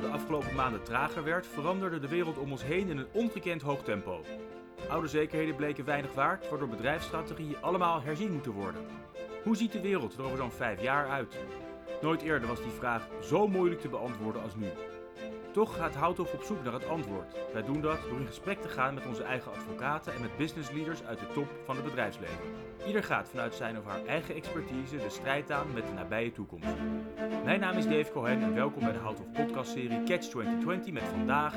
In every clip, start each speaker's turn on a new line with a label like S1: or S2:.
S1: de afgelopen maanden trager werd, veranderde de wereld om ons heen in een ongekend hoog tempo. Oude zekerheden bleken weinig waard, waardoor bedrijfsstrategieën allemaal herzien moeten worden. Hoe ziet de wereld er over zo'n vijf jaar uit? Nooit eerder was die vraag zo moeilijk te beantwoorden als nu. Toch gaat Houthoff op zoek naar het antwoord. Wij doen dat door in gesprek te gaan met onze eigen advocaten en met business leaders uit de top van het bedrijfsleven. Ieder gaat vanuit zijn of haar eigen expertise de strijd aan met de nabije toekomst. Mijn naam is Dave Cohen en welkom bij de Houthoff podcastserie Catch 2020 met vandaag...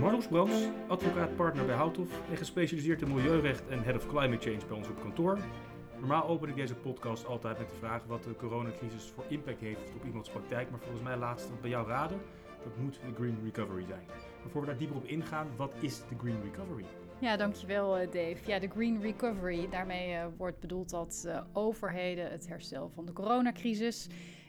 S1: Marloes Brands, advocaat-partner bij Houthoff en gespecialiseerd in milieurecht en Head of Climate Change bij ons op kantoor. Normaal open ik deze podcast altijd met de vraag wat de coronacrisis voor impact heeft op iemands praktijk, maar volgens mij laatst bij jou raden dat moet de Green Recovery zijn. Maar voor we daar dieper op ingaan, wat is de Green Recovery?
S2: Ja, dankjewel eh, Dave. Ja, de Green Recovery, daarmee uh, wordt bedoeld dat uh, overheden het herstel van de coronacrisis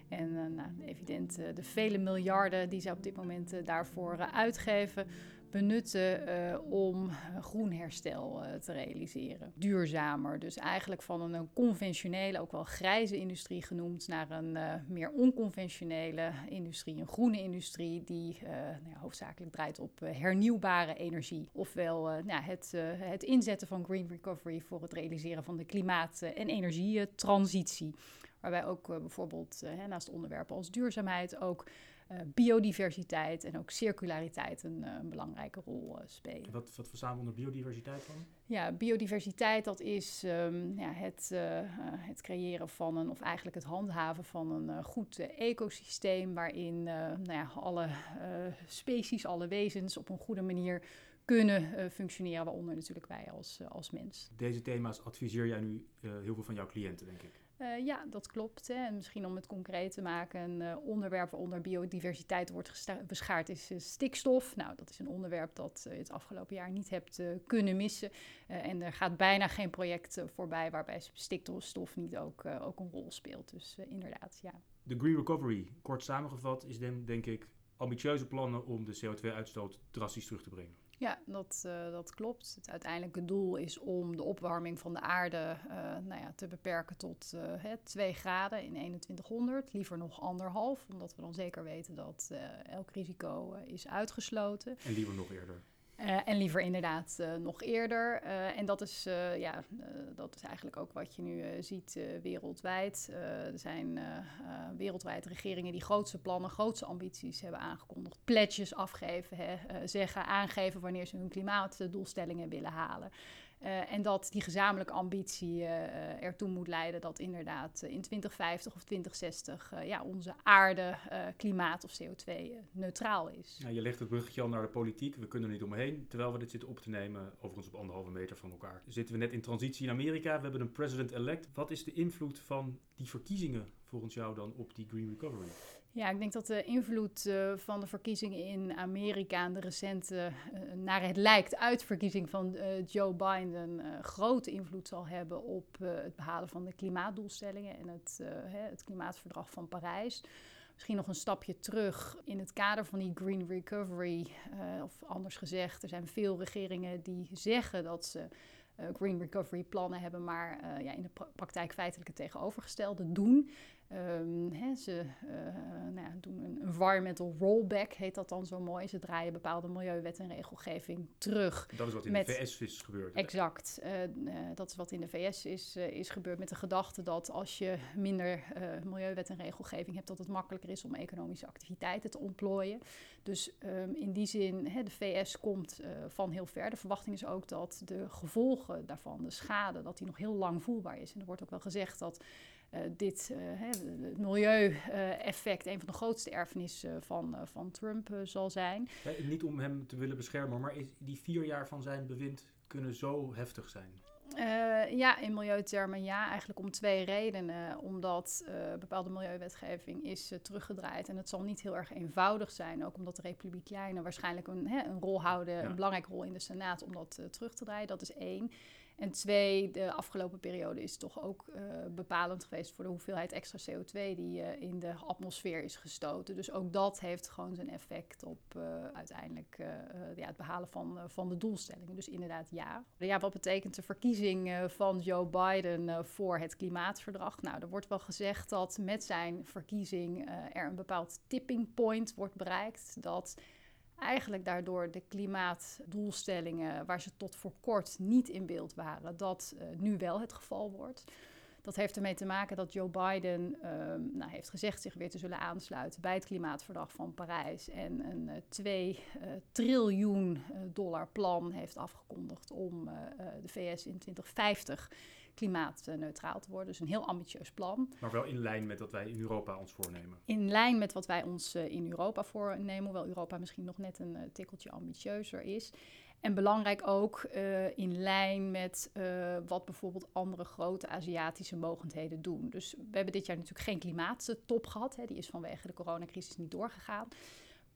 S2: en nou, evident de vele miljarden die zij op dit moment daarvoor uitgeven, benutten uh, om groen herstel uh, te realiseren. Duurzamer, dus eigenlijk van een, conventionele, ook wel grijze industrie genoemd, naar een meer onconventionele industrie, een groene industrie die nou hoofdzakelijk draait op hernieuwbare energie. Ofwel nou, het, het inzetten van green recovery voor het realiseren van de klimaat- en energietransitie. Waarbij ook bijvoorbeeld naast onderwerpen als duurzaamheid ook biodiversiteit en ook circulariteit een, uh, een belangrijke rol uh, spelen.
S1: Wat, wat verstaan we onder biodiversiteit dan?
S2: Ja, biodiversiteit dat is um, ja, het, het creëren van een, of eigenlijk het handhaven van een goed ecosysteem waarin nou ja, alle species, alle wezens op een goede manier kunnen functioneren, waaronder natuurlijk wij als, als mens.
S1: Deze thema's adviseer jij nu heel veel van jouw cliënten, denk ik?
S2: Uh, ja, dat klopt. Hè. En misschien om het concreet te maken, een uh, onderwerp waaronder biodiversiteit wordt beschaard is uh, stikstof. Nou, dat is een onderwerp dat je het afgelopen jaar niet hebt kunnen missen. en er gaat bijna geen project voorbij waarbij stikstof niet ook, ook een rol speelt. Dus inderdaad, ja.
S1: De Green Recovery, kort samengevat, is denk ik ambitieuze plannen om de CO2-uitstoot drastisch terug te brengen.
S2: Ja, dat, uh, dat klopt. Het uiteindelijke doel is om de opwarming van de aarde uh, nou ja, te beperken tot uh, 2 graden in 2100. Liever nog anderhalf, omdat we dan zeker weten dat elk risico is uitgesloten.
S1: En liever nog eerder.
S2: Uh, en liever inderdaad uh, nog eerder. Uh, en dat is, ja, dat is eigenlijk ook wat je nu ziet wereldwijd. er zijn wereldwijd regeringen die grootste plannen, grootste ambities hebben aangekondigd. Pledges afgeven, hè, zeggen, aangeven wanneer ze hun klimaatdoelstellingen willen halen. Uh, en dat die gezamenlijke ambitie uh, ertoe moet leiden dat inderdaad in 2050 of 2060 uh, ja, onze aarde klimaat of CO2 neutraal is.
S1: Ja, je legt het bruggetje al naar de politiek. We kunnen er niet omheen. Terwijl we dit zitten op te nemen, overigens op anderhalve meter van elkaar. Zitten we net in transitie in Amerika. We hebben een president-elect. Wat is de invloed van die verkiezingen volgens jou dan op die Green Recovery?
S2: Ja, ik denk dat de invloed uh, van de verkiezingen in Amerika en de recente, uh, naar het lijkt, uitverkiezing van uh, Joe Biden grote invloed zal hebben op het behalen van de klimaatdoelstellingen en het, het klimaatverdrag van Parijs. Misschien nog een stapje terug in het kader van die Green Recovery, of anders gezegd, er zijn veel regeringen die zeggen dat ze Green Recovery plannen hebben, maar ja, in de pra praktijk feitelijk het tegenovergestelde doen. Um, ze uh, nou ja, doen een environmental rollback, heet dat dan zo mooi. Ze draaien bepaalde milieuwet en regelgeving terug.
S1: Dat is wat in met, de VS is gebeurd.
S2: Exact. dat is wat in de VS is, is gebeurd met de gedachte dat als je minder milieuwet en regelgeving hebt, dat het makkelijker is om economische activiteiten te ontplooien. Dus um, in die zin, de VS komt van heel ver. De verwachting is ook dat de gevolgen daarvan, de schade, dat die nog heel lang voelbaar is. En er wordt ook wel gezegd dat uh, dit, uh, het milieueffect, een van de grootste erfenissen van, uh, van Trump zal zijn.
S1: Niet om hem te willen beschermen, maar is die vier jaar van zijn bewind kunnen zo heftig zijn?
S2: Uh, ja, in milieutermen ja, eigenlijk om twee redenen. Omdat uh, bepaalde milieuwetgeving is uh, teruggedraaid en het zal niet heel erg eenvoudig zijn. Ook omdat de Republikeinen waarschijnlijk een, hè, een rol houden, ja. een belangrijke rol in de Senaat om dat terug te draaien. Dat is één. En twee, de afgelopen periode is toch ook uh, bepalend geweest voor de hoeveelheid extra CO2 die uh, in de atmosfeer is gestoten. Dus ook dat heeft gewoon zijn effect op uh, uiteindelijk ja, het behalen van, van de doelstellingen. Dus inderdaad ja. Ja, wat betekent de verkiezing van Joe Biden voor het klimaatverdrag? Nou, er wordt wel gezegd dat met zijn verkiezing er een bepaald tipping point wordt bereikt. Dat eigenlijk daardoor de klimaatdoelstellingen, waar ze tot voor kort niet in beeld waren, dat uh, nu wel het geval wordt. Dat heeft ermee te maken dat Joe Biden uh, nou, heeft gezegd zich weer te zullen aansluiten bij het klimaatverdrag van Parijs. En een uh, 2 triljoen dollar plan heeft afgekondigd om de VS in 2050 klimaatneutraal te worden. Dus een heel ambitieus plan.
S1: Maar wel in lijn met wat wij in Europa ons voornemen.
S2: In lijn met wat wij ons uh, in Europa voornemen, hoewel Europa misschien nog net een uh, tikkeltje ambitieuzer is. En belangrijk ook uh, in lijn met wat bijvoorbeeld andere grote Aziatische mogendheden doen. Dus we hebben dit jaar natuurlijk geen klimaattop gehad. Hè, die is vanwege de coronacrisis niet doorgegaan.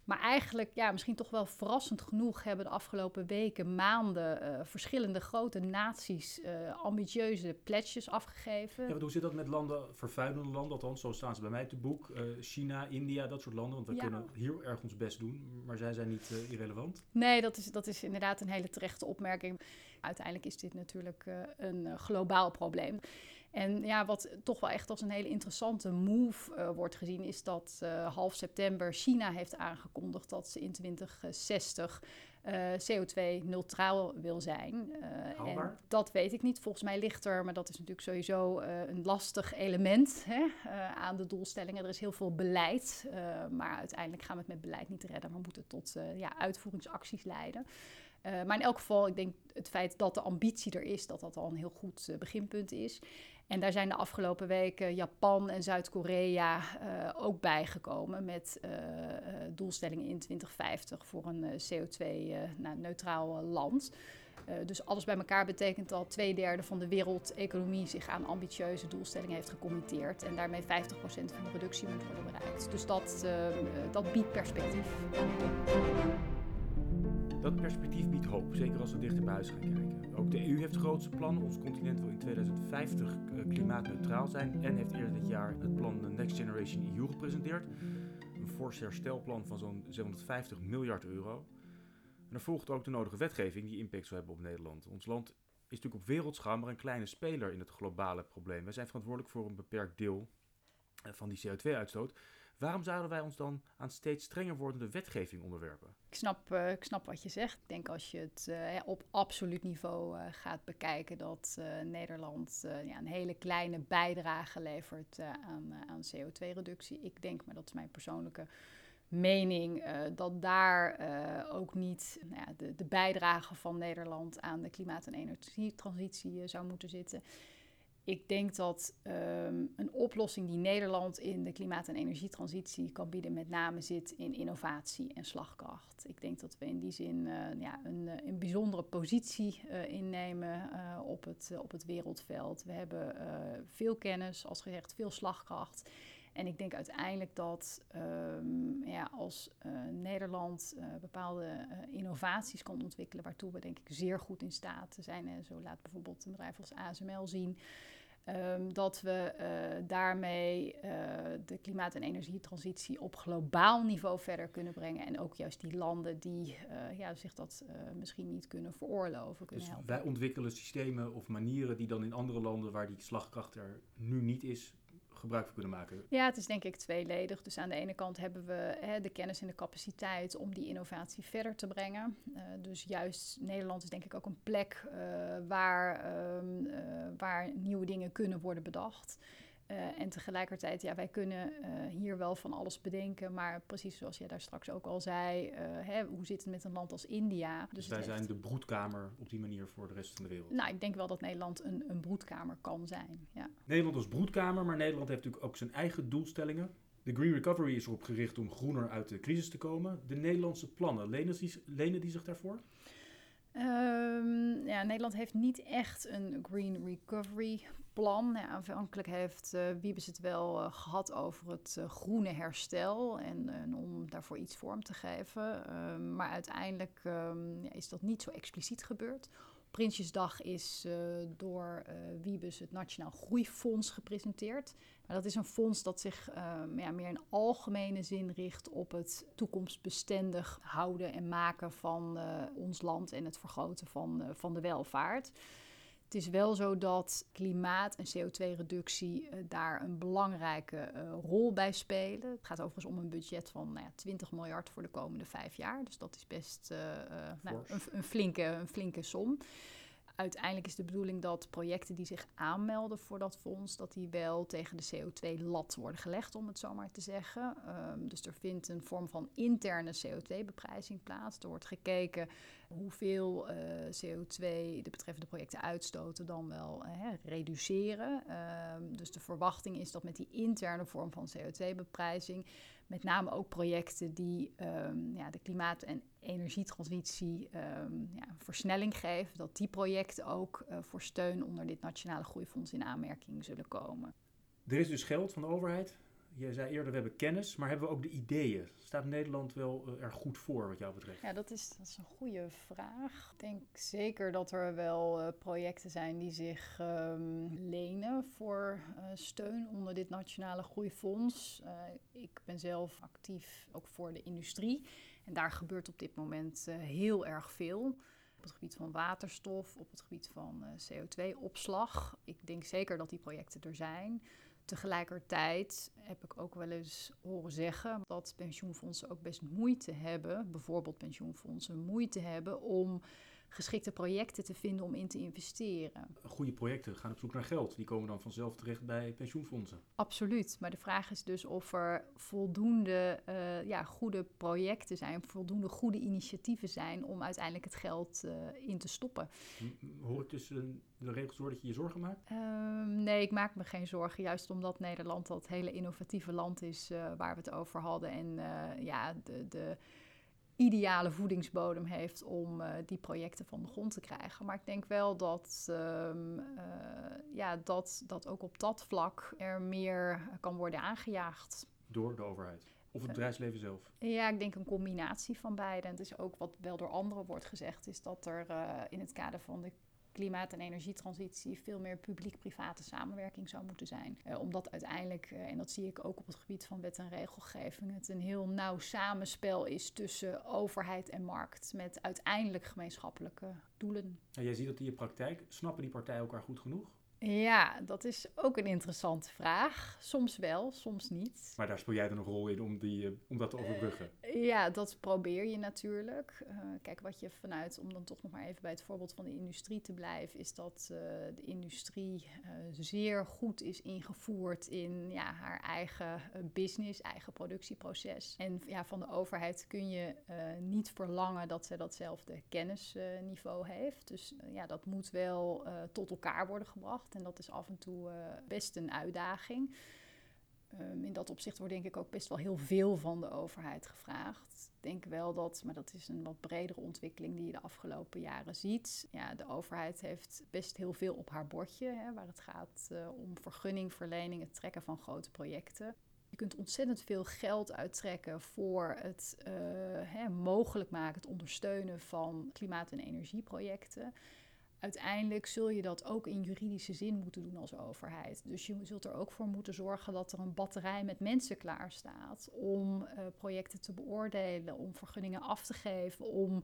S2: Maar eigenlijk, ja, misschien toch wel verrassend genoeg hebben de afgelopen weken, maanden uh, verschillende grote naties uh, ambitieuze pledges afgegeven.
S1: Ja, hoe zit dat met landen, vervuilende landen, althans, zo staan ze bij mij te boek. Uh, China, India, dat soort landen. Want we ja. kunnen heel erg ons best doen, maar zij zijn niet irrelevant.
S2: Nee, dat is, dat is inderdaad een hele terechte opmerking. Uiteindelijk is dit natuurlijk een globaal probleem. En ja, wat toch wel echt als een hele interessante move uh, wordt gezien, is dat uh, half september China heeft aangekondigd dat ze in 2060 uh, CO2-neutraal wil zijn. en dat weet ik niet. Volgens mij ligt er, maar dat is natuurlijk sowieso een lastig element hè, aan de doelstellingen. Er is heel veel beleid, maar uiteindelijk gaan we het met beleid niet redden, maar moeten tot ja, uitvoeringsacties leiden. Maar in elk geval, ik denk het feit dat de ambitie er is, dat dat al een heel goed beginpunt is. En daar zijn de afgelopen weken Japan en Zuid-Korea uh, ook bijgekomen met doelstellingen in 2050 voor een CO2-neutraal nou, land. dus alles bij elkaar betekent dat twee derde van de wereldeconomie zich aan ambitieuze doelstellingen heeft gecommitteerd. En daarmee 50% van de reductie moet worden bereikt. Dus dat, dat biedt perspectief.
S1: Dat perspectief biedt hoop, zeker als we dichter bij huis gaan kijken. Ook de EU heeft grootste plannen. Ons continent wil in 2050 uh, klimaatneutraal zijn en heeft eerder dit jaar het plan Next Generation EU gepresenteerd. Een fors herstelplan van zo'n 750 miljard euro. En er volgt ook de nodige wetgeving die impact zou hebben op Nederland. Ons land is natuurlijk op wereldschaal maar een kleine speler in het globale probleem. Wij zijn verantwoordelijk voor een beperkt deel eh, van die CO2-uitstoot. Waarom zouden wij ons dan aan steeds strenger wordende wetgeving onderwerpen?
S2: Ik snap, uh, ik snap wat je zegt. Ik denk als je het uh, op absoluut niveau uh, gaat bekijken, dat Nederland ja, een hele kleine bijdrage levert aan, aan CO2-reductie. Ik denk, maar dat is mijn persoonlijke mening, dat daar ook niet nou ja, de, de bijdrage van Nederland aan de klimaat- en energietransitie zou moeten zitten. Ik denk dat um, een oplossing die Nederland in de klimaat- en energietransitie kan bieden, met name zit in innovatie en slagkracht. Ik denk dat we in die zin uh, ja, een, eh, een, bijzondere positie uh, innemen op, het, op het wereldveld. We hebben veel kennis, als gezegd, veel slagkracht. En ik denk uiteindelijk dat um, ja, als Nederland bepaalde innovaties kan ontwikkelen, waartoe we denk ik zeer goed in staat zijn. En zo laat bijvoorbeeld een bedrijf als ASML zien Um, dat we uh, daarmee uh, de klimaat- en energietransitie op globaal niveau verder kunnen brengen. En ook juist die landen die uh, ja, zich dat misschien niet kunnen veroorloven, kunnen
S1: dus
S2: helpen.
S1: Wij ontwikkelen systemen of manieren die dan in andere landen waar die slagkracht er nu niet is, gebruik van kunnen maken?
S2: Ja, het is denk ik tweeledig. Dus aan de ene kant hebben we hè, de kennis en de capaciteit om die innovatie verder te brengen. Uh, dus juist Nederland is denk ik ook een plek uh, waar, um, uh, waar nieuwe dingen kunnen worden bedacht. Uh, en tegelijkertijd, ja, wij kunnen uh, hier wel van alles bedenken, maar precies zoals jij daar straks ook al zei, uh, hè, hoe zit het met een land als India?
S1: Dus, dus wij zijn de broedkamer op die manier voor de rest van de wereld.
S2: Nou, ik denk wel dat Nederland een, een broedkamer kan zijn. Ja.
S1: Nederland als broedkamer, maar Nederland heeft natuurlijk ook zijn eigen doelstellingen. De Green Recovery is erop gericht om groener uit de crisis te komen. De Nederlandse plannen, lenen die, lenen die zich daarvoor?
S2: Um, ja, Nederland heeft niet echt een Green Recovery plan. Ja, aanvankelijk heeft uh, Wiebes het wel uh, gehad over het uh, groene herstel en om daarvoor iets vorm te geven. Um, maar uiteindelijk um, ja, is dat niet zo expliciet gebeurd. Prinsjesdag is door uh, Wiebes het Nationaal Groeifonds gepresenteerd. Maar dat is een fonds dat zich uh, ja, meer in algemene zin richt op het toekomstbestendig houden en maken van ons land en het vergroten van, van de welvaart. Het is wel zo dat klimaat en CO2-reductie uh, daar een belangrijke uh, rol bij spelen. Het gaat overigens om een budget van nou ja, 20 miljard voor de komende vijf jaar. Dus dat is best uh, nou, een, een, flinke, een flinke som uiteindelijk is de bedoeling dat projecten die zich aanmelden voor dat fonds, dat die wel tegen de CO2-lat worden gelegd, om het zo maar te zeggen. Um, dus er vindt een vorm van interne CO2-beprijzing plaats. Er wordt gekeken hoeveel uh, CO2 de betreffende projecten uitstoten, dan wel reduceren. Um, dus de verwachting is dat met die interne vorm van CO2-beprijzing met name ook projecten die um, ja, de klimaat- en energietransitie um, ja, versnelling geven, dat die projecten ook uh, voor steun onder dit Nationale Groeifonds in aanmerking zullen komen.
S1: Er is dus geld van de overheid je zei eerder, we hebben kennis, maar hebben we ook de ideeën? Staat Nederland wel uh, er goed voor wat jou betreft?
S2: Ja, dat is, dat is een goede vraag. Ik denk zeker dat er wel uh, projecten zijn die zich um, lenen voor uh, steun onder dit Nationale Groeifonds. ik ben zelf actief ook voor de industrie. En daar gebeurt op dit moment heel erg veel op het gebied van waterstof, op het gebied van uh, CO2-opslag. Ik denk zeker dat die projecten er zijn. Tegelijkertijd heb ik ook wel eens horen zeggen dat pensioenfondsen ook best moeite hebben, bijvoorbeeld pensioenfondsen, moeite hebben om geschikte projecten te vinden om in te investeren.
S1: Goede projecten gaan op zoek naar geld. Die komen dan vanzelf terecht bij pensioenfondsen.
S2: Absoluut. Maar de vraag is dus of er voldoende uh, ja, goede projecten zijn, voldoende goede initiatieven zijn om uiteindelijk het geld uh, in te stoppen.
S1: Hoor ik tussen de regels door dat je je zorgen maakt?
S2: Uh, nee, ik maak me geen zorgen. Juist omdat Nederland dat hele innovatieve land is uh, waar we het over hadden. En ja, de. de ideale voedingsbodem heeft om uh, die projecten van de grond te krijgen. Maar ik denk wel dat, um, uh, ja, dat, dat ook op dat vlak er meer kan worden aangejaagd.
S1: Door de overheid? Of het bedrijfsleven zelf?
S2: Ja, ik denk een combinatie van beide. En het is ook wat wel door anderen wordt gezegd, is dat er uh, in het kader van de klimaat- en energietransitie veel meer publiek-private samenwerking zou moeten zijn. Uh, omdat uiteindelijk, uh, en dat zie ik ook op het gebied van wet en regelgeving, het een heel nauw samenspel is tussen overheid en markt. Met uiteindelijk gemeenschappelijke doelen.
S1: En jij ziet dat in je praktijk. Snappen die partijen elkaar goed genoeg?
S2: Ja, dat is ook een interessante vraag. Soms wel, soms niet.
S1: Maar daar speel jij dan een rol in om, die, uh, om dat te overbruggen?
S2: Uh, ja, dat probeer je natuurlijk. Uh, kijk, wat je vanuit, om dan toch nog maar even bij het voorbeeld van de industrie te blijven, is dat de industrie zeer goed is ingevoerd in ja, haar eigen business, eigen productieproces. En ja, van de overheid kun je niet verlangen dat ze datzelfde kennisniveau heeft. Dus ja, dat moet wel tot elkaar worden gebracht. En dat is af en toe uh, best een uitdaging. Um, in dat opzicht wordt denk ik ook best wel heel veel van de overheid gevraagd. Ik denk wel dat, maar dat is een wat bredere ontwikkeling die je de afgelopen jaren ziet. Ja, de overheid heeft best heel veel op haar bordje, hè, waar het gaat uh, om vergunningverlening, het trekken van grote projecten. Je kunt ontzettend veel geld uittrekken voor het uh, hè, mogelijk maken, het ondersteunen van klimaat- en energieprojecten uiteindelijk zul je dat ook in juridische zin moeten doen als overheid. Dus je zult er ook voor moeten zorgen dat er een batterij met mensen klaar staat om uh, projecten te beoordelen, om vergunningen af te geven, om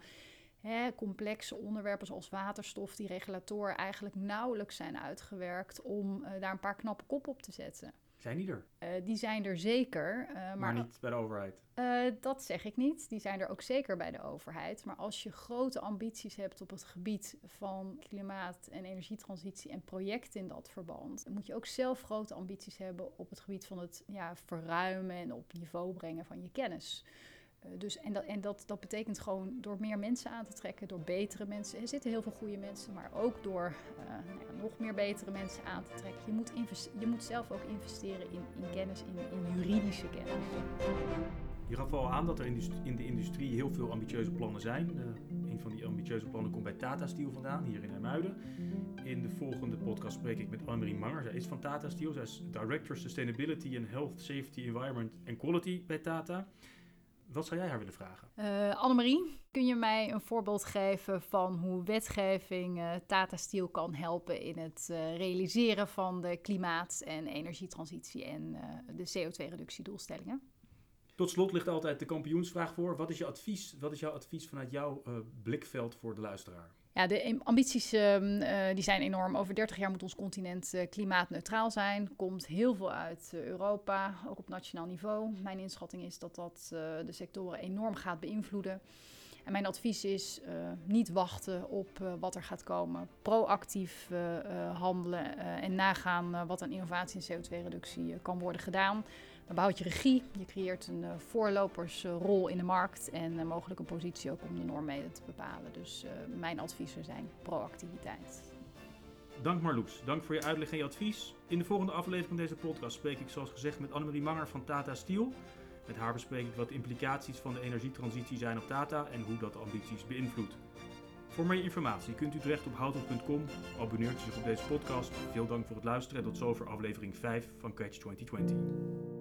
S2: hè, complexe onderwerpen zoals waterstof, die regulatoren eigenlijk nauwelijks zijn uitgewerkt, om uh, daar een paar knappe kop op te zetten.
S1: Zijn die er?
S2: Uh, die zijn er zeker. Uh, maar,
S1: maar, niet bij de overheid?
S2: Uh, dat zeg ik niet. Die zijn er ook zeker bij de overheid. Maar als je grote ambities hebt op het gebied van klimaat- en energietransitie en projecten in dat verband, moet je ook zelf grote ambities hebben op het gebied van het ja, verruimen en op niveau brengen van je kennis. Uh, dus, en dat, en dat, dat betekent gewoon door meer mensen aan te trekken, door betere mensen. Er zitten heel veel goede mensen, maar ook door uh, nou ja, nog meer betere mensen aan te trekken. Je moet, je moet zelf ook investeren in, in kennis, in, in, juridische kennis.
S1: Je gaf al aan dat er in de industrie heel veel ambitieuze plannen zijn. Uh, een van die ambitieuze plannen komt bij Tata Steel vandaan, hier in IJmuiden. In de volgende podcast spreek ik met Annemarie Manger. Zij is van Tata Steel. Zij is Director Sustainability and Health, Safety, Environment and Quality bij Tata. Wat zou jij haar willen vragen?
S2: Uh, Annemarie, kun je mij een voorbeeld geven van hoe wetgeving uh, Tata Steel kan helpen in het uh, realiseren van de klimaat- en energietransitie en de CO2-reductiedoelstellingen?
S1: Tot slot ligt altijd de kampioensvraag voor. Wat is, je advies, wat is jouw advies vanuit jouw blikveld voor de luisteraar?
S2: Ja, de ambities uh, die zijn enorm. Over 30 jaar moet ons continent uh, klimaatneutraal zijn. Komt heel veel uit uh, Europa, ook op nationaal niveau. Mijn inschatting is dat dat de sectoren enorm gaat beïnvloeden. En mijn advies is niet wachten op wat er gaat komen. Proactief handelen en nagaan wat aan innovatie en CO2-reductie kan worden gedaan. Dan behoud je regie, je creëert een uh, voorlopersrol in de markt en uh, mogelijk een positie ook om de norm mede te bepalen. Dus uh, mijn adviezen zijn proactiviteit.
S1: Dank Marloes, dank voor je uitleg en je advies. In de volgende aflevering van deze podcast spreek ik zoals gezegd met Annemarie Manger van Tata Steel. Met haar bespreek ik wat de implicaties van de energietransitie zijn op Tata en hoe dat de ambities beïnvloedt. Voor meer informatie kunt u terecht op houten.com. Abonneert u zich op deze podcast. Veel dank voor het luisteren en tot zover aflevering 5 van Catch 2020.